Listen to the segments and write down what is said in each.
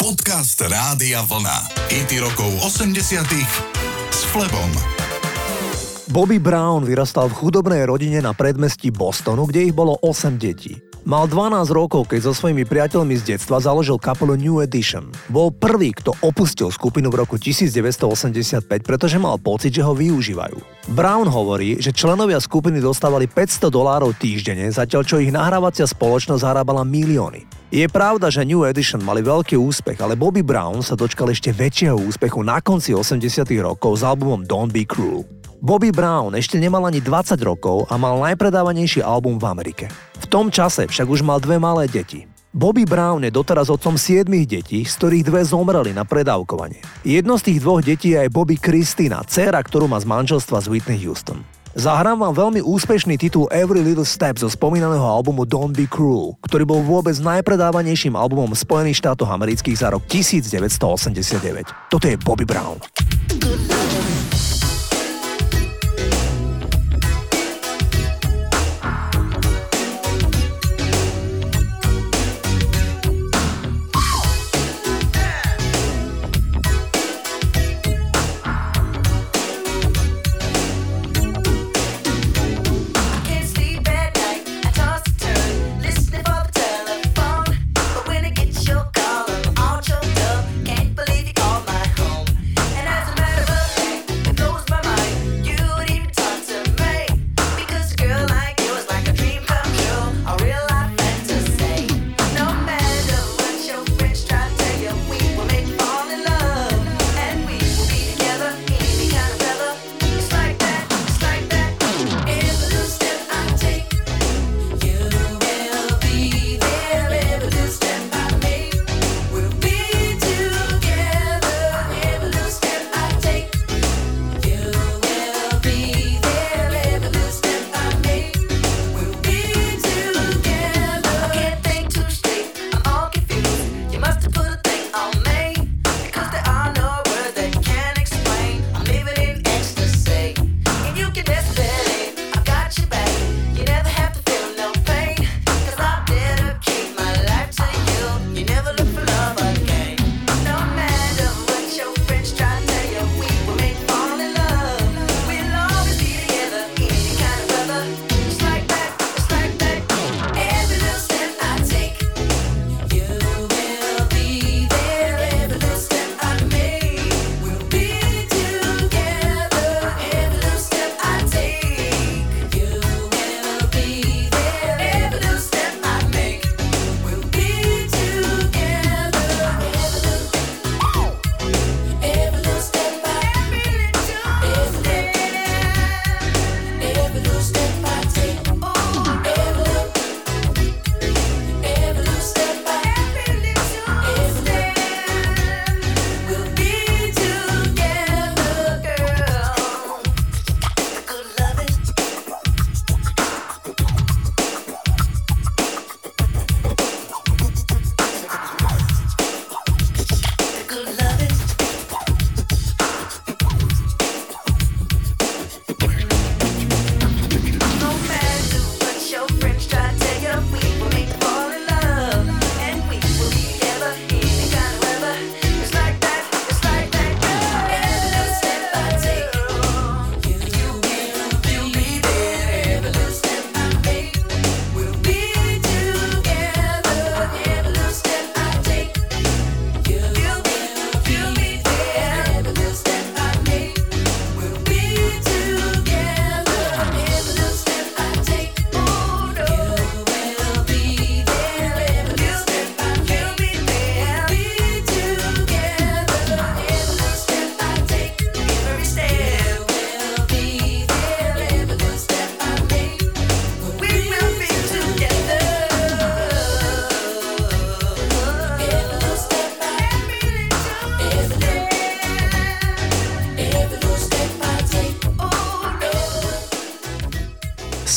Podcast Rádia Vlna. IT rokov 80 s Flebom. Bobby Brown vyrastal v chudobnej rodine na predmestí Bostonu, kde ich bolo 8 detí. Mal 12 rokov, keď so svojimi priateľmi z detstva založil kapelu New Edition. Bol prvý, kto opustil skupinu v roku 1985, pretože mal pocit, že ho využívajú. Brown hovorí, že členovia skupiny dostávali 500 dolárov týždenne, zatiaľ čo ich nahrávacia spoločnosť zarábala milióny. Je pravda, že New Edition mali veľký úspech, ale Bobby Brown sa dočkal ešte väčšieho úspechu na konci 80 rokov s albumom Don't Be Cruel. Bobby Brown ešte nemal ani 20 rokov a mal najpredávanejší album v Amerike. V tom čase však už mal dve malé deti. Bobby Brown je doteraz otcom siedmých detí, z ktorých dve zomreli na predávkovanie. Jedno z tých dvoch detí je aj Bobby Christina, dcéra, ktorú má z manželstva z Whitney Houston. Zahrám vám veľmi úspešný titul Every Little Step zo spomínaného albumu Don't Be Cruel, ktorý bol vôbec najpredávanejším albumom Spojených štátov amerických za rok 1989. Toto je Bobby Brown.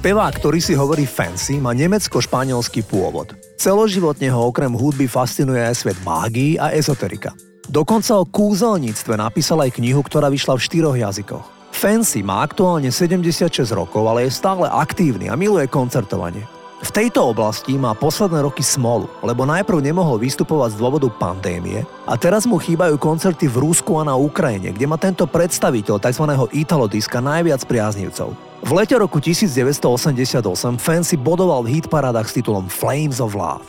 Spevák, ktorý si hovorí fancy, má nemecko-španielský pôvod. Celoživotne ho okrem hudby fascinuje aj svet mágii a ezoterika. Dokonca o kúzelníctve napísal aj knihu, ktorá vyšla v štyroch jazykoch. Fancy má aktuálne 76 rokov, ale je stále aktívny a miluje koncertovanie. V tejto oblasti má posledné roky smolu, lebo najprv nemohol vystupovať z dôvodu pandémie a teraz mu chýbajú koncerty v Rúsku a na Ukrajine, kde má tento predstaviteľ tzv. Italodiska najviac priaznivcov. V lete roku 1988 Fancy bodoval v hitparádach s titulom Flames of Love.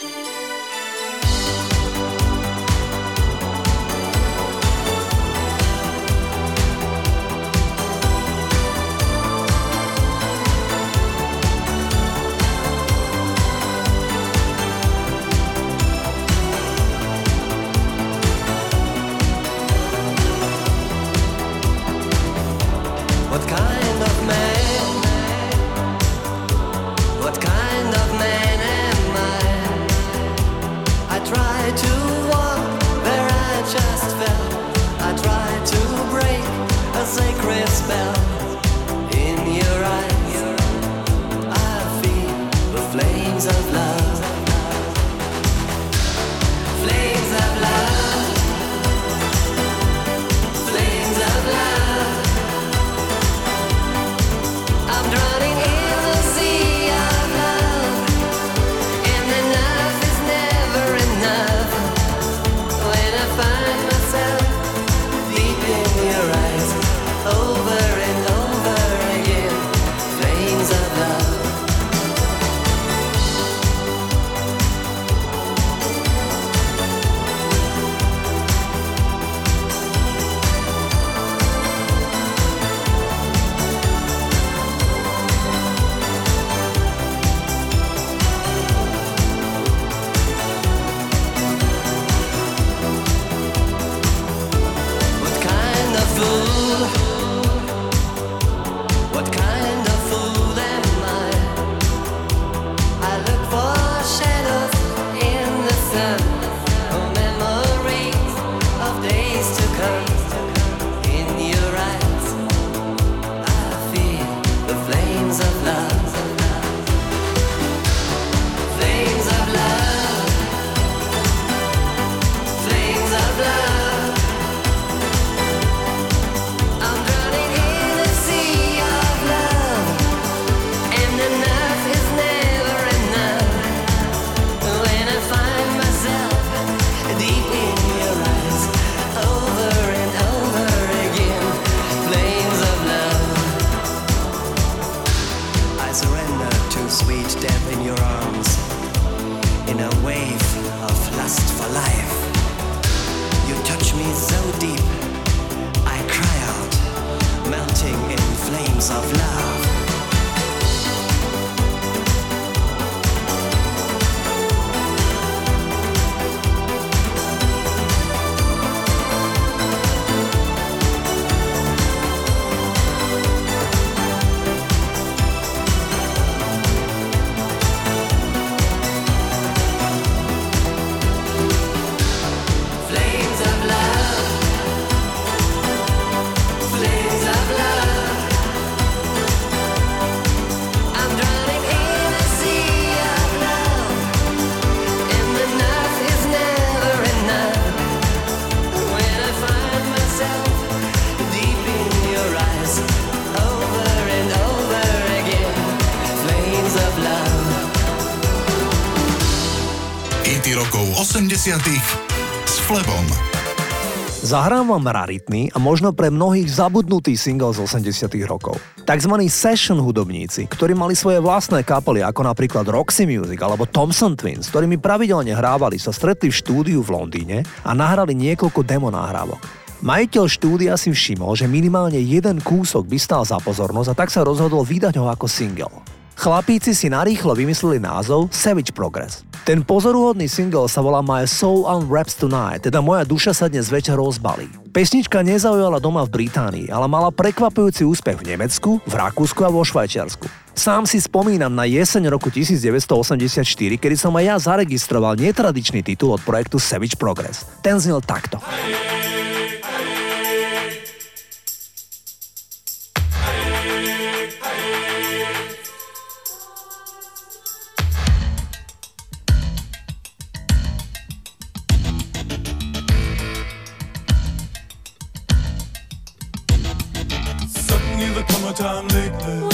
What kind of man? What kind of man am I? I try to walk where I just fell. I to break a sacred spell in your eyes. I feel the flames of love. Surrender to sweet death in your arms. In a wave of lust for life, you touch me so deep. I cry out, melting in flames of love. S Flebom. Zahrám vám raritný a možno pre mnohých zabudnutý single z 80 rokov. Takzvaní session hudobníci, ktorí mali svoje vlastné kapely ako napríklad Roxy Music alebo Thompson Twins, ktorými pravidelne hrávali, sa stretli v štúdiu v Londýne a nahrali niekoľko demo nahrávok. Majiteľ štúdia si všimol, že minimálne jeden kúsok by stal za pozornosť a tak sa rozhodol vydať ho ako single. Chlapíci si narýchlo vymysleli názov Savage Progress. Ten pozoruhodný single sa volá My Soul Unwraps Tonight, teda moja duša sa dnes večer rozbalí. Pesnička nezaujala doma v Británii, ale mala prekvapujúci úspech v Nemecku, v Rakúsku a vo Švajčiarsku. Sám si spomínam na jeseň roku 1984, kedy som aj ja zaregistroval netradičný titul od projektu Savage Progress. Ten znel takto. Hey. Time lately.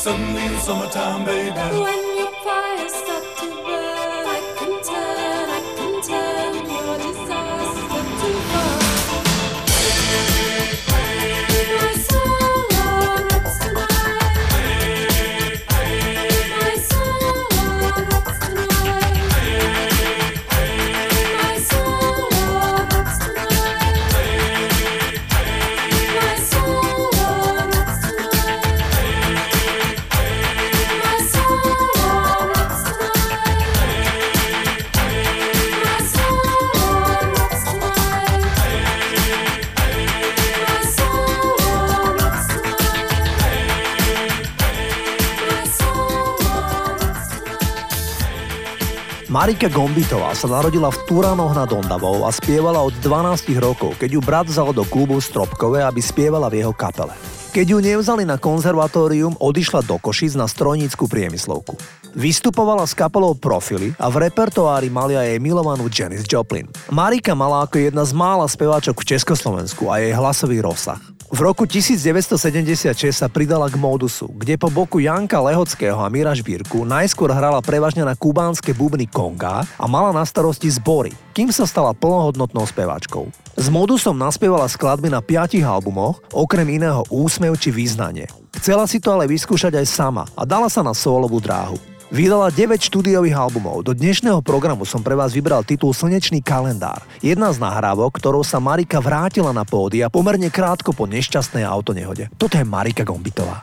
Suddenly in summertime, baby. Marika Gombitová sa narodila v Turanoch nad Ondavou a spievala od 12 rokov, keď ju brat vzal do klubu Stropkové, aby spievala v jeho kapele. Keď ju nevzali na konzervatórium, odišla do Košic na strojnícku priemyslovku. Vystupovala s kapelou Profily a v repertoári mali aj jej milovanú Janis Joplin. Marika mala ako jedna z mála speváčok v Československu a jej hlasový rozsah. V roku 1976 sa pridala k Modusu, kde po boku Janka Lehockého a Mira Žbírku najskôr hrala prevažne na kubánske bubny Konga a mala na starosti zbory, kým sa stala plnohodnotnou speváčkou. S Modusom naspievala skladby na piatich albumoch, okrem iného Úsmev či Význanie. Chcela si to ale vyskúšať aj sama a dala sa na solovú dráhu. Vydala 9 štúdiových albumov. Do dnešného programu som pre vás vybral titul Slnečný kalendár. Jedna z nahrávok, ktorou sa Marika vrátila na pódia pomerne krátko po nešťastnej autonehode. Toto je Marika Gombitová.